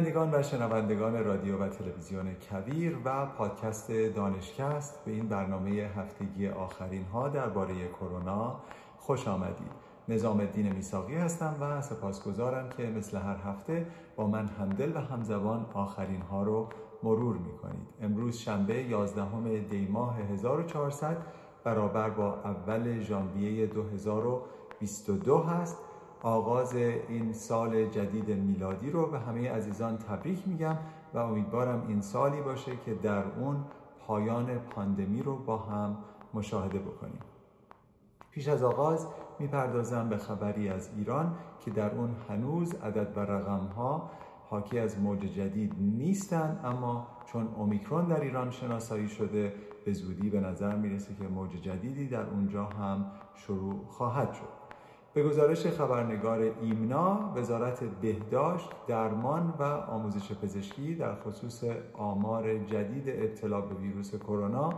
بینندگان و شنوندگان رادیو و تلویزیون کویر و پادکست دانشکست به این برنامه هفتگی آخرین ها درباره کرونا خوش آمدید. نظام الدین میساقی هستم و سپاسگزارم که مثل هر هفته با من همدل و همزبان آخرین ها رو مرور می کنید. امروز شنبه 11 دی ماه 1400 برابر با اول ژانویه 2022 هست آغاز این سال جدید میلادی رو به همه عزیزان تبریک میگم و امیدوارم این سالی باشه که در اون پایان پاندمی رو با هم مشاهده بکنیم. پیش از آغاز می‌پردازم به خبری از ایران که در اون هنوز عدد و رقم ها حاکی از موج جدید نیستند اما چون اومیکرون در ایران شناسایی شده به زودی به نظر می‌رسه که موج جدیدی در اونجا هم شروع خواهد شد. به گزارش خبرنگار ایمنا وزارت بهداشت درمان و آموزش پزشکی در خصوص آمار جدید ابتلا به ویروس کرونا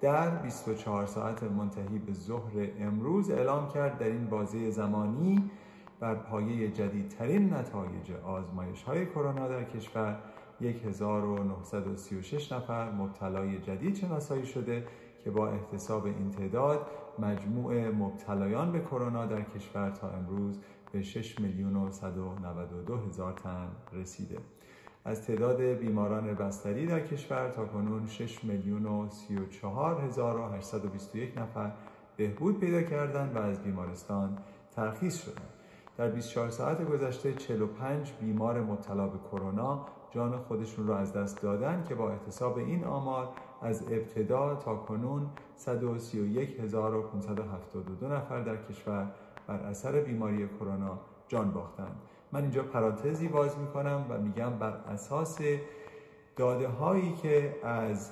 در 24 ساعت منتهی به ظهر امروز اعلام کرد در این بازه زمانی بر پایه جدیدترین نتایج آزمایش های کرونا در کشور 1936 نفر مبتلای جدید شناسایی شده که با احتساب این تعداد مجموع مبتلایان به کرونا در کشور تا امروز به 6 میلیون و 192 هزار تن رسیده از تعداد بیماران بستری در کشور تا کنون 6 میلیون و 34 هزار و 821 نفر بهبود پیدا کردند و از بیمارستان ترخیص شدند. در 24 ساعت گذشته 45 بیمار مبتلا به کرونا جان خودشون را از دست دادن که با احتساب این آمار از ابتدا تا کنون 131572 نفر در کشور بر اثر بیماری کرونا جان باختند. من اینجا پرانتزی باز می‌کنم و میگم بر اساس داده هایی که از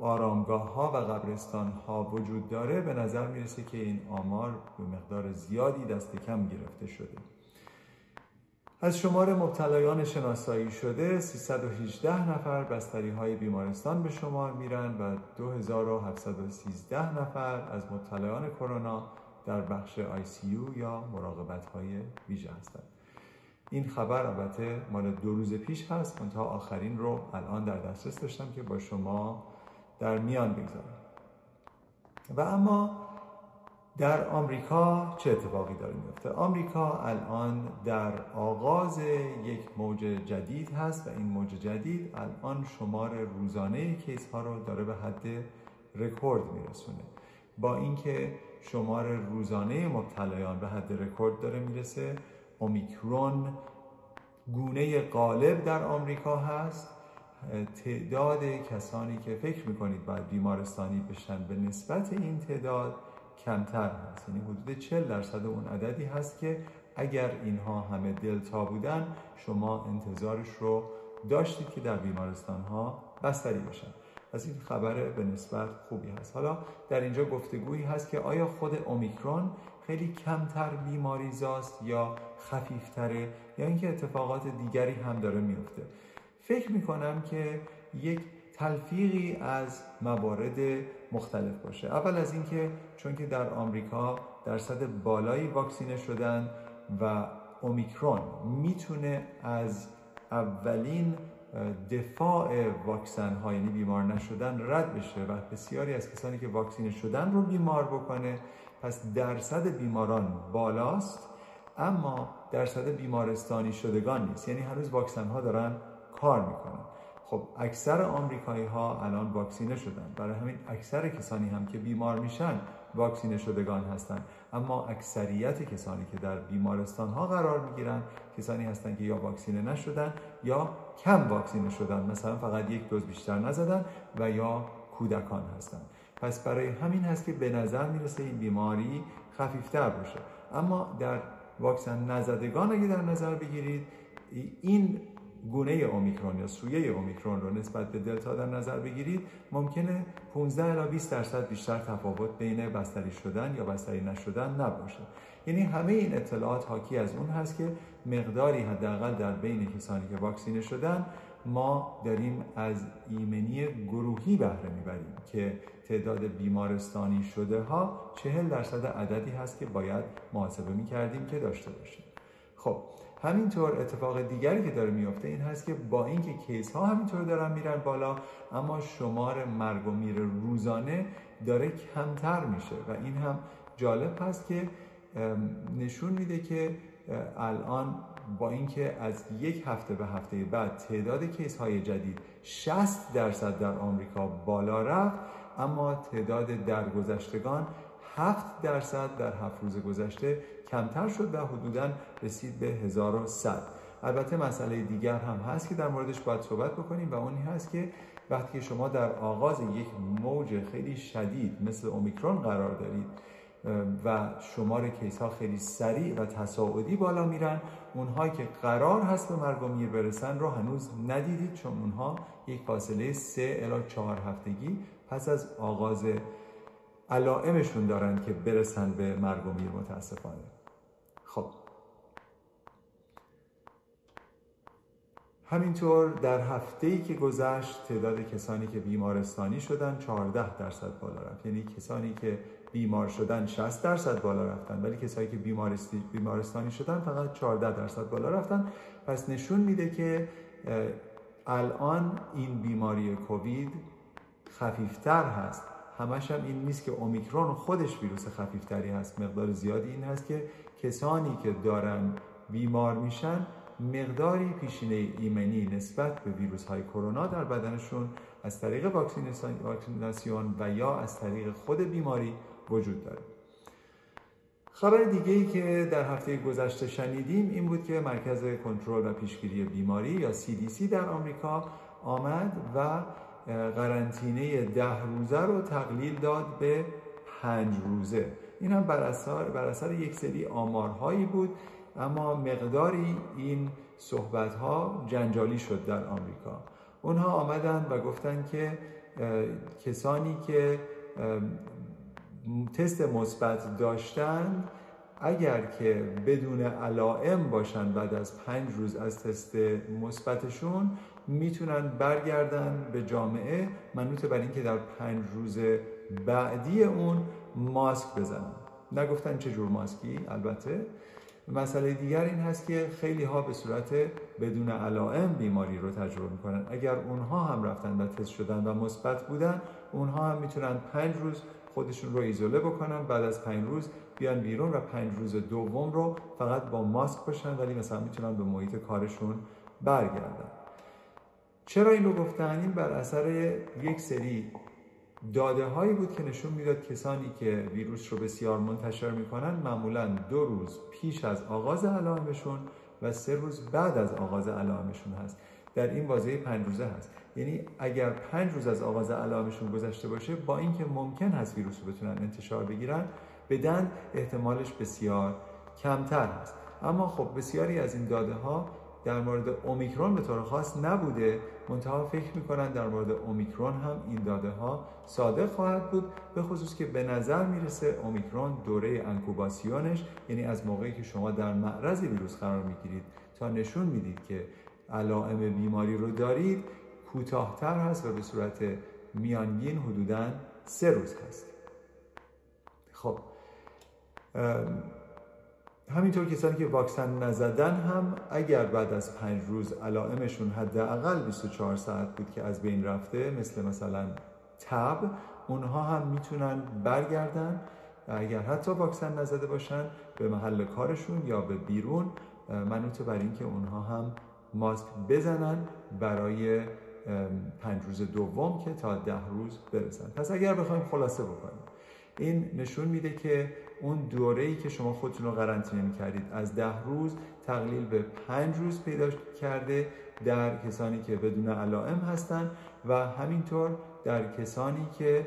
آرامگاه ها و قبرستان ها وجود داره به نظر می‌رسه که این آمار به مقدار زیادی دست کم گرفته شده. از شمار مبتلایان شناسایی شده 318 نفر بستری های بیمارستان به شمار میرن و 2713 نفر از مبتلایان کرونا در بخش ICU یا مراقبت های ویژه هستند. این خبر البته مال دو روز پیش هست منتها آخرین رو الان در دسترس داشتم که با شما در میان بگذارم و اما در آمریکا چه اتفاقی داره میفته؟ آمریکا الان در آغاز یک موج جدید هست و این موج جدید الان شمار روزانه کیس ها رو داره به حد رکورد میرسونه. با اینکه شمار روزانه مبتلایان به حد رکورد داره می‌رسه اومیکرون گونه غالب در آمریکا هست. تعداد کسانی که فکر می‌کنید باید بیمارستانی بشن به نسبت این تعداد کمتر هست. یعنی حدود 40 درصد اون عددی هست که اگر اینها همه دلتا بودن شما انتظارش رو داشتید که در بیمارستان ها بستری بشن پس این خبر به نسبت خوبی هست. حالا در اینجا گفتگویی هست که آیا خود اومیکرون خیلی کمتر بیماری زاست یا خفیفتره یا اینکه اتفاقات دیگری هم داره میفته. فکر می‌کنم که یک تلفیقی از موارد مختلف باشه. اول از اینکه چون که در آمریکا درصد بالایی واکسینه شدن و اومیکرون می‌تونه از اولین دفاع واکسن ها یعنی بیمار نشدن رد بشه و بسیاری از کسانی که واکسینه شدن رو بیمار بکنه پس درصد بیماران بالاست اما درصد بیمارستانی شدگان نیست. یعنی هنوز واکسن ها دارن کار می‌کنن. خب اکثر آمریکایی ها الان واکسینه شدن. برای همین اکثر کسانی هم که بیمار میشن واکسینه شدگان هستند اما اکثریت کسانی که در بیمارستان ها قرار می‌گیرن کسانی هستند که یا واکسینه نشدن یا کم واکسینه شدن. مثلا فقط یک دوز بیشتر نزدن و یا کودکان هستند پس برای همین هست که به نظر می‌رسه این بیماری خفیفتر باشه. اما در واکسن نزدگان اگه در نظر بگیرید این گونه اومیکرون یا سویه اومیکرون رو نسبت به دلتا در نظر بگیرید ممکنه 15 الی 20 درصد بیشتر تفاوت بین بستری شدن یا بستری نشدن نباشه. یعنی همه این اطلاعات حاکی از اون هست که مقداری حداقل در بین کسانی که واکسینه شدن ما داریم از ایمنی گروهی بهره می‌بریم که تعداد بیمارستانی شده ها 40 درصد عددی هست که باید محاسبه می‌کردیم که داشته باشیم. خب همینطور اتفاق دیگری که داره میفته این هست که با اینکه کیس ها همینطور دارن میرن بالا اما شمار مرگ و میر روزانه داره کمتر میشه و این هم جالب هست که نشون میده که الان با اینکه از یک هفته به هفته بعد تعداد کیس های جدید 60 درصد در آمریکا بالا رفت اما تعداد درگذشتگان 7 درصد در هفت روز گذشته کمتر شد و حدودا رسید به 1100 البته مسئله دیگر هم هست که در موردش باید صحبت بکنیم و اونی هست که وقتی شما در آغاز یک موج خیلی شدید مثل اومیکرون قرار دارید و شمار کیس ها خیلی سریع و تصاعدی بالا میرن اونهایی که قرار هست به مرگ و میر برسن رو هنوز ندیدید چون اونها یک فاصله سه الی چهار هفتگی پس از آغاز علائمشون دارن که برسن به مرگ و میر متاسفانه. خب. همینطور در هفته ای که گذشت تعداد کسانی که بیمارستانی شدن 14 درصد بالا رفت. یعنی کسانی که بیمار شدن 60 درصد بالا رفتن ولی کسایی که بیمارستانی شدن فقط 14 درصد بالا رفتن. پس نشون میده که الان این بیماری کووید خفیفتر هست. همش هم این نیست که اومیکرون خودش ویروس خفیفتری هست. مقدار زیادی این هست که کسانی که دارن بیمار میشن مقداری پیشینه ایمنی نسبت به ویروس های کرونا در بدنشون از طریق واکسیناسیون و یا از طریق خود بیماری وجود داره. خبر دیگه ای که در هفته گذشته شنیدیم این بود که مرکز کنترل و پیشگیری بیماری یا CDC در آمریکا آمد و قرنطینه ده روزه رو تقلیل داد به پنج روزه. این هم بر اثر, بر اثر یک سری آمارهایی بود اما مقداری این صحبت ها جنجالی شد در آمریکا. اونها آمدن و گفتن که کسانی که تست مثبت داشتند اگر که بدون علائم باشن بعد از پنج روز از تست مثبتشون می‌تونن برگردن به جامعه منوط بر اینکه در پنج روز بعدی اون ماسک بزنن. نگفتن چه جور ماسکی؟ البته. مسئله دیگر این هست که خیلی ها به صورت بدون علائم بیماری رو تجربه می‌کنن. اگر اونها هم رفتن و تست شدن و مثبت بودن اونها هم می‌تونن پنج روز خودشون رو ایزوله بکنن بعد از پنج روز بیان بیرون و پنج روز دوم رو فقط با ماسک باشن ولی مثلا می‌تونن به محیط کارشون برگردن. چرا این رو گفتن؟ این بر اثر یک سری داده هایی بود که نشون می‌داد کسانی که ویروس رو بسیار منتشر می‌کنن معمولا دو روز پیش از آغاز علائمشون و سه روز بعد از آغاز علائمشون هست. در این بازه پنج روزه هست. یعنی اگر پنج روز از آغاز علائمشون گذشته باشه با اینکه ممکن هست ویروس رو بتونن انتشار بگیرن بدن احتمالش بسیار کمتر هست. اما خب بسیاری از این داده ها در مورد اومیکرون به طور خاص نبوده. منتها فکر می‌کنن در مورد اومیکرون هم این داده ها صادق خواهد بود به خصوص که به نظر می‌رسه اومیکرون دوره انکوباسیونش یعنی از موقعی که شما در معرض ویروس قرار می‌گیرید تا نشون می‌دید که علائم بیماری رو دارید کوتاهتر هست و به صورت میانگین حدودا سه روز هست. خب همینطور کسانی که واکسن نزدن هم اگر بعد از پنج روز علائمشون حداقل 24 ساعت بود که از بین رفته مثل مثلا تب اونها هم می‌تونن برگردن. اگر حتی واکسن نزده باشن به محل کارشون یا به بیرون منوط بر اینکه اونها هم ماسک بزنن برای پنج روز دوم که تا ده روز برسن. پس اگر بخوایم خلاصه بکنیم این نشون میده که اون دوره ای که شما خودتون رو قرنطینه کردید از ده روز تقلیل به پنج روز پیدا کرده در کسانی که بدون علائم هستند و همینطور در کسانی که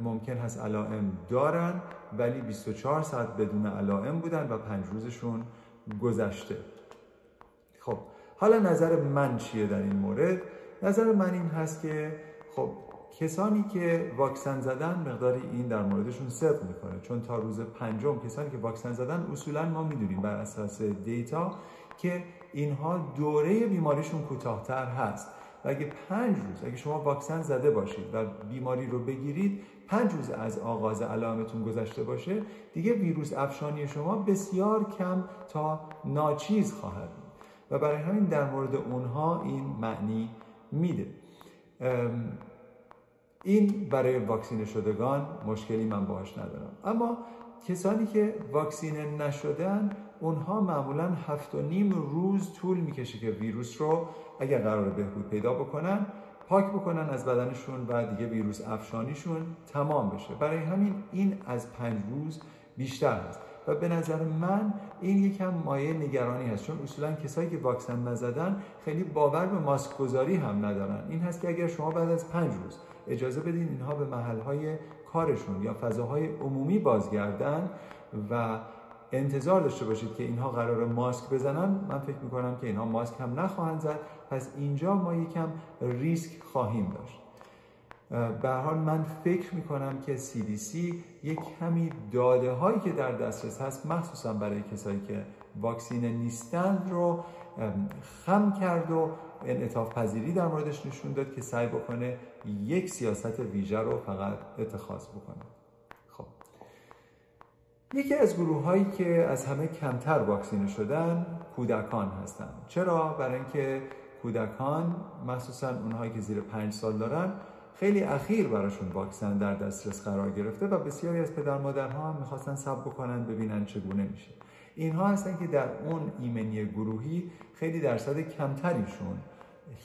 ممکن هست علائم دارن ولی 24 ساعت بدون علائم بودن و پنج روزشون گذشته. خب حالا نظر من چیه در این مورد؟ نظر من این هست که خب کسانی که واکسن زدن مقداری این در موردشون صدق می‌کنه. چون تا روز پنجم کسانی که واکسن زدن اصولا ما می‌دونیم بر اساس دیتا که اینها دوره بیماریشون کوتاهتر هست. و اگه پنج روز اگه شما واکسن زده باشید و بیماری رو بگیرید پنج روز از آغاز علائمتون گذشته باشه دیگه ویروس افشانی شما بسیار کم تا ناچیز خواهد بود. و برای همین در مورد اونها این معنی میده. این برای واکسینه شدگان مشکلی من باهاش ندارم. اما کسانی که واکسینه نشدن اونها معمولا هفت و نیم روز طول می‌کشه که ویروس رو اگر قرار بهبود پیدا بکنن پاک بکنن از بدنشون و دیگه ویروس افشانیشون تمام بشه. برای همین این از پنج روز بیشتر هست. و به نظر من این یکم مایه نگرانی هست. چون اصولا کسایی که واکسن نزدن خیلی باور به ماسک گذاری هم ندارن. این هست که اگر شما بعد از پنج روز اجازه بدین اینها به محلهای کارشون یا فضاهای عمومی بازگردن و انتظار داشته باشید که اینها قرار ماسک بزنن. من فکر می‌کنم که اینها ماسک هم نخواهند زد. پس اینجا ما یکم ریسک خواهیم داشت. به حال من فکر می‌کنم که CDC یک کمی داده هایی که در دسترس هست مخصوصا برای کسایی که واکسینه نیستند رو خم کرد و انعطاف پذیری در موردش نشون داد که سعی بکنه یک سیاست ویژه رو فقط اتخاذ بکنه. خب. یکی از گروه هایی که از همه کمتر واکسینه شدن کودکان هستند چرا؟ برای اینکه کودکان مخصوصا اونهایی که زیر پنج سال دارن خیلی اخیر براشون واکسن در دسترس قرار گرفته و بسیاری از پدر مادرها هم می‌خواستن سب بکنن ببینن چگونه میشه. اینها هستن که در اون ایمنی گروهی خیلی درصد کمتریشون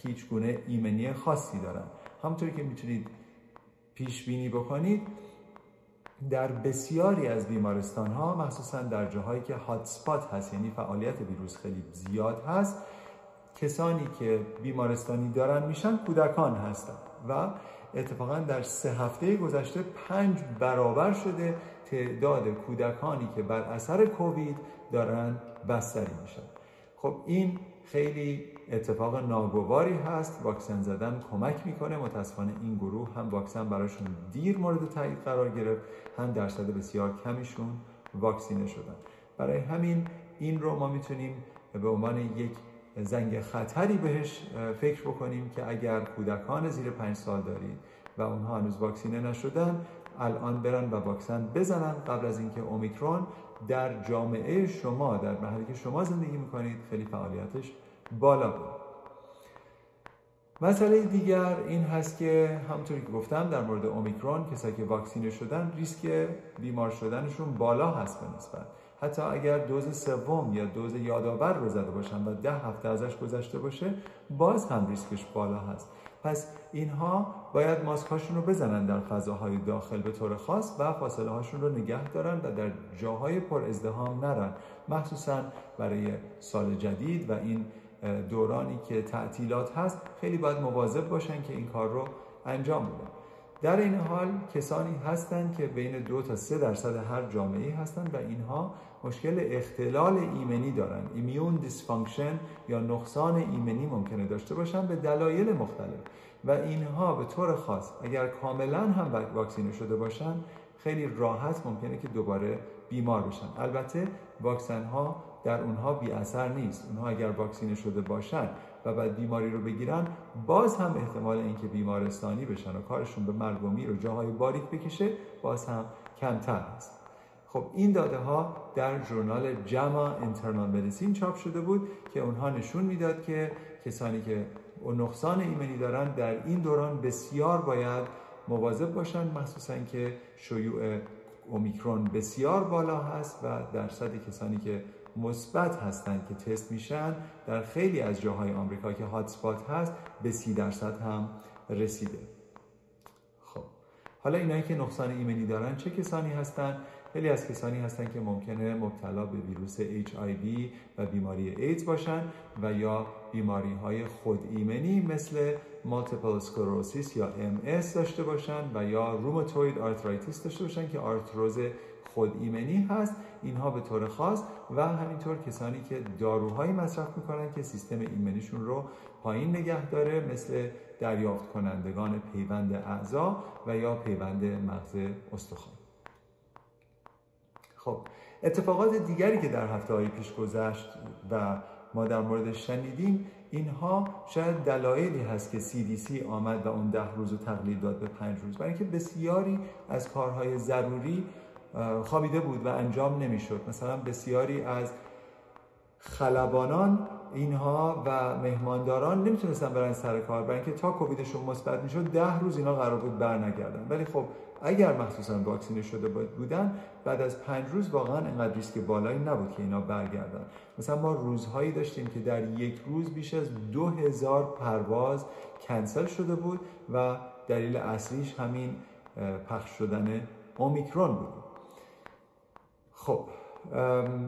هیچ گونه ایمنی خاصی دارن. همونطوری که می‌تونید پیش بینی بکنید در بسیاری از بیمارستان ها مخصوصا در جاهایی که هات سپات هست یعنی فعالیت ویروس خیلی زیاد هست کسانی که بیمارستانی دارن میشن کودکان هستن و اتفاقا در سه هفته گذشته پنج برابر شده تعداد کودکانی که بر اثر کووید دارن بستری میشن. خب این خیلی اتفاق ناگواری هست. واکسن زدن کمک می‌کنه. متاسفانه این گروه هم واکسن براشون دیر مورد تایید قرار گرفت. هم درصد بسیار کمیشون واکسینه شدن. برای همین این رو ما می‌تونیم به عنوان یک زنگ خطری بهش فکر بکنیم که اگر کودکان زیر پنج سال دارید و اونها هنوز واکسینه نشدن الان برن و واکسن بزنن قبل از اینکه اومیکرون در جامعه شما در محلی که شما زندگی می‌کنید خیلی فعالیتش بالا بود مسئله دیگر این هست که همونطوری که گفتم در مورد اومیکرون کسایی که واکسینه شدن ریسک بیمار شدنشون بالا هست به نسبت. حتی اگر دوز سوم یا دوز یادآور رو زده باشن و ده هفته ازش گذشته باشه باز هم ریسکش بالا هست. پس اینها باید ماسک هاشون رو بزنن در فضاهای داخل به طور خاص و فاصله هاشون رو نگه دارن و در جاهای پر ازدهام نرن. مخصوصا برای سال جدید و این دورانی که تعطیلات هست خیلی باید مواظب باشن که این کار رو انجام بدن. در این حال کسانی هستند که بین دو تا سه درصد هر جامعه هستند و اینها مشکل اختلال ایمنی دارند. immune dysfunction یا نقصان ایمنی ممکنه داشته باشن به دلایل مختلف. و اینها به طور خاص اگر کاملا هم واکسینه شده باشن خیلی راحت ممکنه که دوباره بیمار بشن. البته واکسن ها در اونها بی اثر نیست. اونها اگر واکسینه شده باشن و بعد بیماری رو بگیرن باز هم احتمال اینکه بیمارستانی بشن و کارشون به مرگ و میر و جاهای باریک بکشه باز هم کمتر است خب این داده ها در ژورنال جما اینترنال مدیسین چاپ شده بود که اونها نشون می‌داد که کسانی که نقصان ایمنی دارن در این دوران بسیار باید مواظب باشن مخصوصا که شیوع اومیکرون بسیار بالا هست و درصد کسانی که مثبت هستند که تست میشن در خیلی از جاهای آمریکا که hot spot هست به سی درصد هم رسیده. خب حالا اینایی که نقصان ایمنی دارن چه کسانی هستند خیلی از کسانی هستند که ممکنه مبتلا به ویروس HIV و بیماری ایدز باشن و یا بیماری های خود ایمنی مثل multiple sclerosis یا MS داشته باشن و یا rheumatoid arthritis داشته باشن که آرتروز خود ایمنی هست. اینها به طور خاص و همینطور کسانی که داروهایی مصرف می‌کنن که سیستم ایمنیشون رو پایین نگه داره مثل دریافت کنندگان پیوند اعضا و یا پیوند مغز استخوان. خب اتفاقات دیگری که در هفته های پیش گذشت و ما در موردش شنیدیم اینها شاید دلایلی هست که CDC آمد و اون ده روز رو تقلیل داد به پنج روز. برای اینکه بسیاری از کارهای ضروری خوابیده بود و انجام نمی‌شد. مثلا بسیاری از خلبانان اینها و مهمانداران نمی‌تونستن برن سر کار برای اینکه تا کوویدشون مثبت می‌شد ده روز اینا قرار بود برنگردن. ولی خب اگر مخصوصا واکسینه شده بودن بعد از پنج روز واقعا اینقدر ریسک بالایی نبود که اینا برگردن. مثلا ما روزهایی داشتیم که در یک روز بیش از دو هزار پرواز کنسل شده بود و دلیل اصلیش همین پخش شدن اومیکرون بود. خب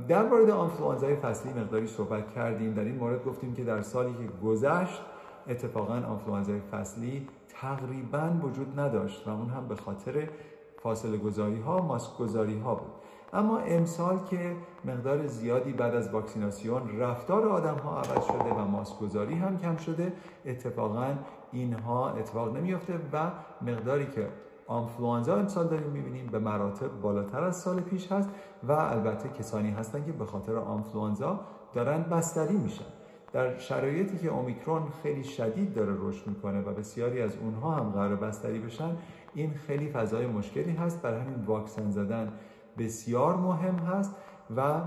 در مورد آنفلوانزای فصلی مقداری صحبت کردیم. در این مورد گفتیم که در سالی که گذشت اتفاقا آنفلوانزای فصلی تقریبا وجود نداشت و اون هم به خاطر فاصله گذاری ها ماسک گذاری ها بود. اما امسال که مقدار زیادی بعد از واکسیناسیون رفتار آدم ها عوض شده و ماسک گذاری هم کم شده اتفاقا اینها اتفاق نمیافته و مقداری که آنفلوانزا امسال داریم می‌بینیم به مراتب بالاتر از سال پیش هست و البته کسانی هستن که به خاطر آنفلوانزا دارن بستری میشن. در شرایطی که اومیکرون خیلی شدید داره رشد می‌کنه و بسیاری از اونها هم قرار بستری بشن این خیلی فضای مشکلی هست. برای همین واکسن زدن بسیار مهم هست و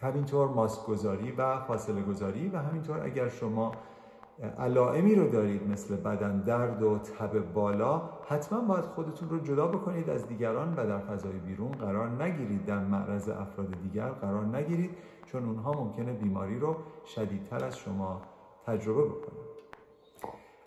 همینطور ماسک گذاری و فاصله گذاری و همینطور اگر شما علائمی رو دارید مثل بدن درد و تب بالا حتما باید خودتون رو جدا بکنید از دیگران و در فضای بیرون قرار نگیرید. در معرض افراد دیگر قرار نگیرید چون اونها ممکنه بیماری رو شدیدتر از شما تجربه بکنند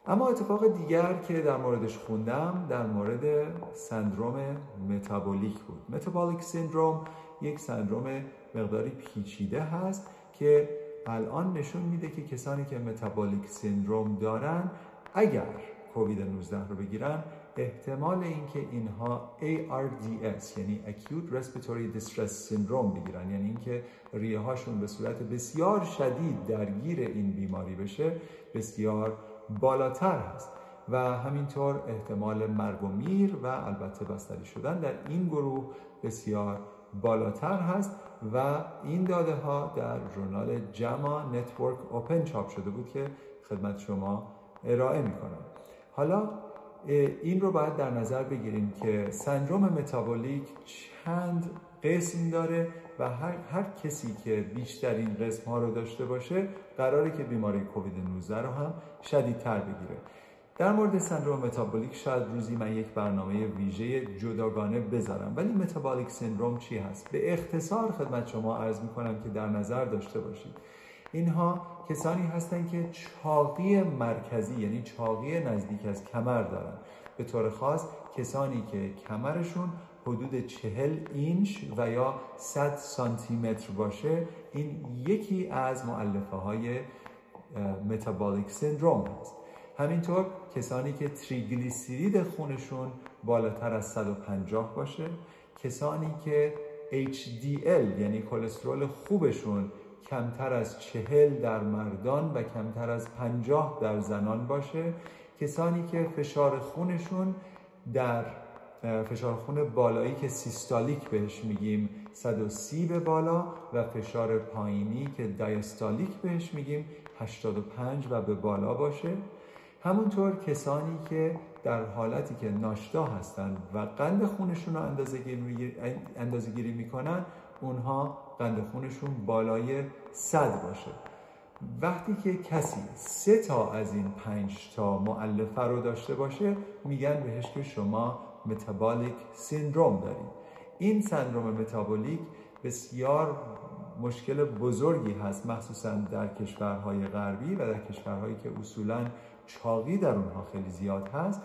اما اتفاق دیگر که در موردش خوندم در مورد سندروم متابولیک بود. متابولیک سندروم یک سندروم مقداری پیچیده هست که الان نشون میده که کسانی که متابولیک سندروم دارن اگر کووید 19 رو بگیرن احتمال اینکه اینها ARDS یعنی Acute Respiratory Distress Syndrome بگیرن. یعنی اینکه ریه هاشون به صورت بسیار شدید درگیر این بیماری بشه بسیار بالاتر هست. و همینطور احتمال مرگ و میر و البته بستری شدن در این گروه بسیار بالاتر هست. و این داده ها در ژورنال JAMA Network Open چاپ شده بود که خدمت شما ارائه می کنم حالا این رو باید در نظر بگیریم که سندروم متابولیک چند قسم داره و هر, هر کسی که بیشترین قسم ها رو داشته باشه قراره که بیماری کووید 19 رو هم شدیدتر بگیره. در مورد سندروم متابولیک شاید روزی من یک برنامه ویژه جداگانه بذارم. ولی متابولیک سندروم چی هست؟ به اختصار خدمت شما عرض می‌کنم که در نظر داشته باشید. اینها کسانی هستند که چاقی مرکزی یعنی چاقی نزدیک از کمر دارن. به طور خاص کسانی که کمرشون حدود چهل اینچ و یا 100 سانتی متر باشه این یکی از معلفه های متابولیک سندروم هست. همینطور کسانی که تریگلیسیرید خونشون بالاتر از 150 باشه کسانی که HDL یعنی کلسترول خوبشون کمتر از چهل در مردان و کمتر از پنجاه در زنان باشه کسانی که فشار خونشون در فشار خون بالایی که سیستالیک بهش میگیم 130 به بالا و فشار پایینی که دایستالیک بهش میگیم 85 و به بالا باشه. همونطور کسانی که در حالتی که ناشتا هستند و قند خونشون رو اندازه گیری می‌کنن اونها قند خونشون بالای صد باشه. وقتی که کسی سه تا از این پنج تا معلفه رو داشته باشه میگن بهش که شما متابولیک سیندروم دارید. این سندروم متابولیک بسیار مشکل بزرگی هست مخصوصا در کشورهای غربی و در کشورهایی که اصولا چاقی در اونها خیلی زیاد هست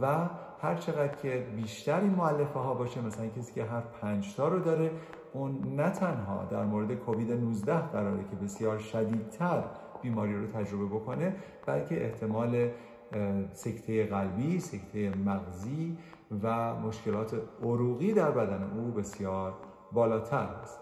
و هر چقدر که بیشتر این معلفه ها باشه مثلا کسی که هر پنج تا رو داره اون نه تنها در مورد کووید 19 قراره که بسیار شدیدتر بیماری رو تجربه بکنه بلکه احتمال سکته قلبی، سکته مغزی و مشکلات عروقی در بدن او بسیار بالاتر است.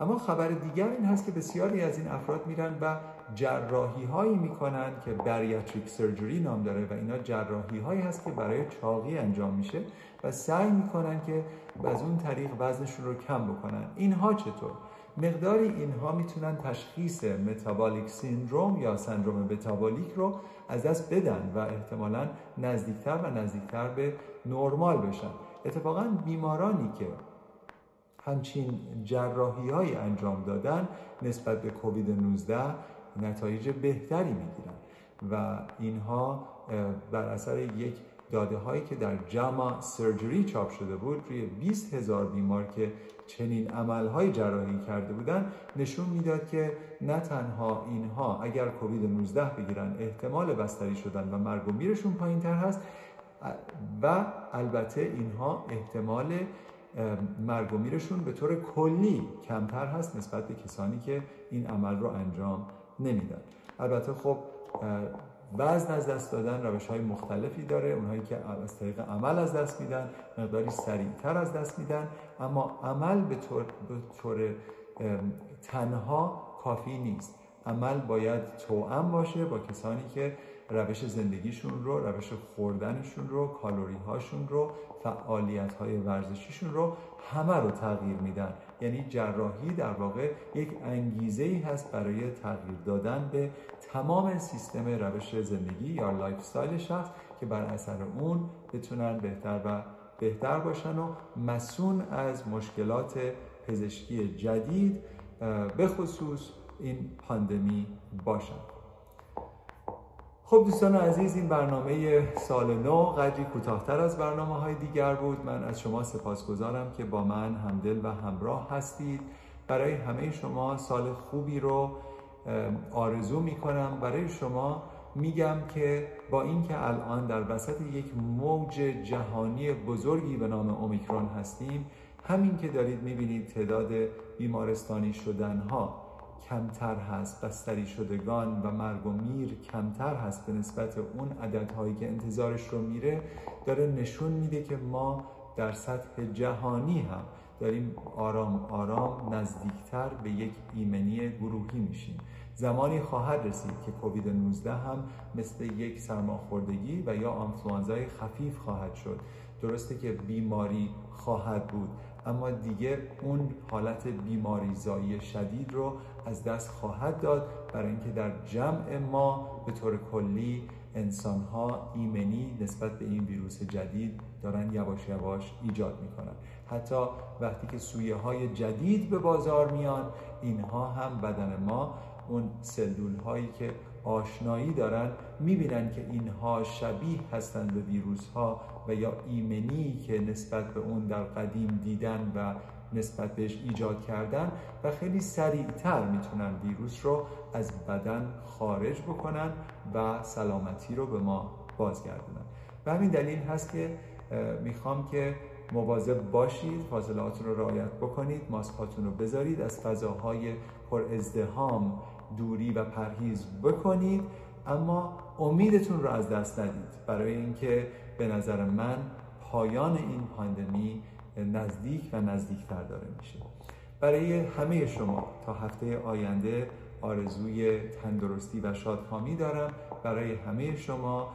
اما خبر دیگر این هست که بسیاری از این افراد میرن و جراحی هایی می‌کنن که بریاتریک سرجری نام داره و اینا جراحی هایی هست که برای چاقی انجام میشه و سعی می‌کنن که از اون طریق وزنشون رو کم بکنن. اینها چطور؟ مقداری اینها می‌تونن تشخیص متابولیک سیندروم یا سندروم متابولیک رو از دست بدن و احتمالا نزدیکتر و نزدیکتر به نرمال بشن. اتفاقا بیمارانی که همچین جراحی های انجام دادن نسبت به کووید 19 نتایج بهتری می‌گیرن. و اینها بر اثر یک داده هایی که در جاما سرجری چاپ شده بود روی 20 هزار بیمار که چنین عمل های جراحی کرده بودن نشون می‌داد که نه تنها اینها اگر کووید 19 بگیرن احتمال بستری شدن و مرگ و میرشون پایین تر هست و البته اینها احتمال مرگ و میرشون به طور کلی کمتر هست نسبت به کسانی که این عمل رو انجام نمیدن البته خب وزن از دست دادن روش های مختلفی داره اونهایی که از طریق عمل از دست میدن مقداری سریعتر از دست میدن اما عمل به طور, به طور تنها کافی نیست. عمل باید توأم باشه با کسانی که روش زندگیشون رو روش خوردنشون رو کالوری هاشون رو فعالیت های ورزشیشون رو همه رو تغییر میدن. یعنی جراحی در واقع یک انگیزه ای هست برای تغییر دادن به تمام سیستم روش زندگی یا lifestyle شخص که بر اثر اون بتونن بهتر و بهتر باشن و مسون از مشکلات پزشکی جدید به خصوص این پاندمی باشن. خب دوستان عزیز این برنامه سال نو قدری کوتاهتر از برنامه های دیگر بود. من از شما سپاسگزارم که با من همدل و همراه هستید. برای همه شما سال خوبی رو آرزو می کنم برای شما میگم که با اینکه الان در وسط یک موج جهانی بزرگی به نام اومیکرون هستیم همین که دارید می‌بینید تعداد بیمارستانی شدن ها کمتر هست بستری شدگان و مرگ و میر کمتر هست به نسبت اون عددهایی که انتظارش رو میره. داره نشون میده که ما در سطح جهانی هم داریم آرام آرام نزدیکتر به یک ایمنی گروهی میشیم. زمانی خواهد رسید که کووید 19 هم مثل یک سرماخوردگی و یا آنفلوانزای خفیف خواهد شد. درسته که بیماری خواهد بود اما دیگه اون حالت بیماری زایی شدید رو از دست خواهد داد برای اینکه در جمع ما به طور کلی انسان ها ایمنی نسبت به این ویروس جدید دارن یواش یواش ایجاد می‌کنن. حتی وقتی که سویه های جدید به بازار میان اینها هم بدن ما اون سلول هایی که آشنایی دارن می‌بینن که اینها شبیه هستند به ویروس ها و یا ایمنی که نسبت به اون در قدیم دیدن و نسبت بهش ایجاد کردن و خیلی سریعتر می‌تونن ویروس رو از بدن خارج بکنن و سلامتی رو به ما بازگردونن. به همین دلیل هست که می‌خوام که مواظب باشید فاصلاتون رو رعایت بکنید ماسکاتون رو بذارید از فضاهای پر ازدهام دوری و پرهیز بکنید اما امیدتون رو از دست ندید. برای اینکه به نظر من پایان این پاندمی نزدیک و نزدیکتر داره میشه. برای همه شما تا هفته آینده آرزوی تندرستی و شادکامی دارم. برای همه شما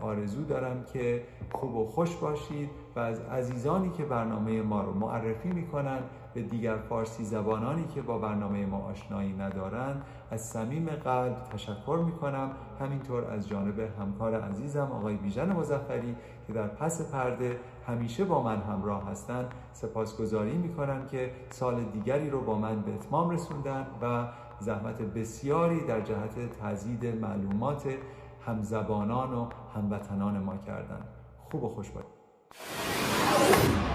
آرزو دارم که خوب و خوش باشید و از عزیزانی که برنامه ما رو معرفی می‌کنن به دیگر فارسی زبانانی که با برنامه ما آشنایی ندارن از صمیم قلب تشکر می‌کنم. همینطور از جانب همکار عزیزم آقای بیژن مزفری که در پس پرده همیشه با من همراه هستند سپاسگزاری می‌کنم که سال دیگری رو با من به اتمام رسوندن و زحمت بسیاری در جهت تزیید معلومات همزبانان و هموطنان ما کردن. خوب و خوش باشید.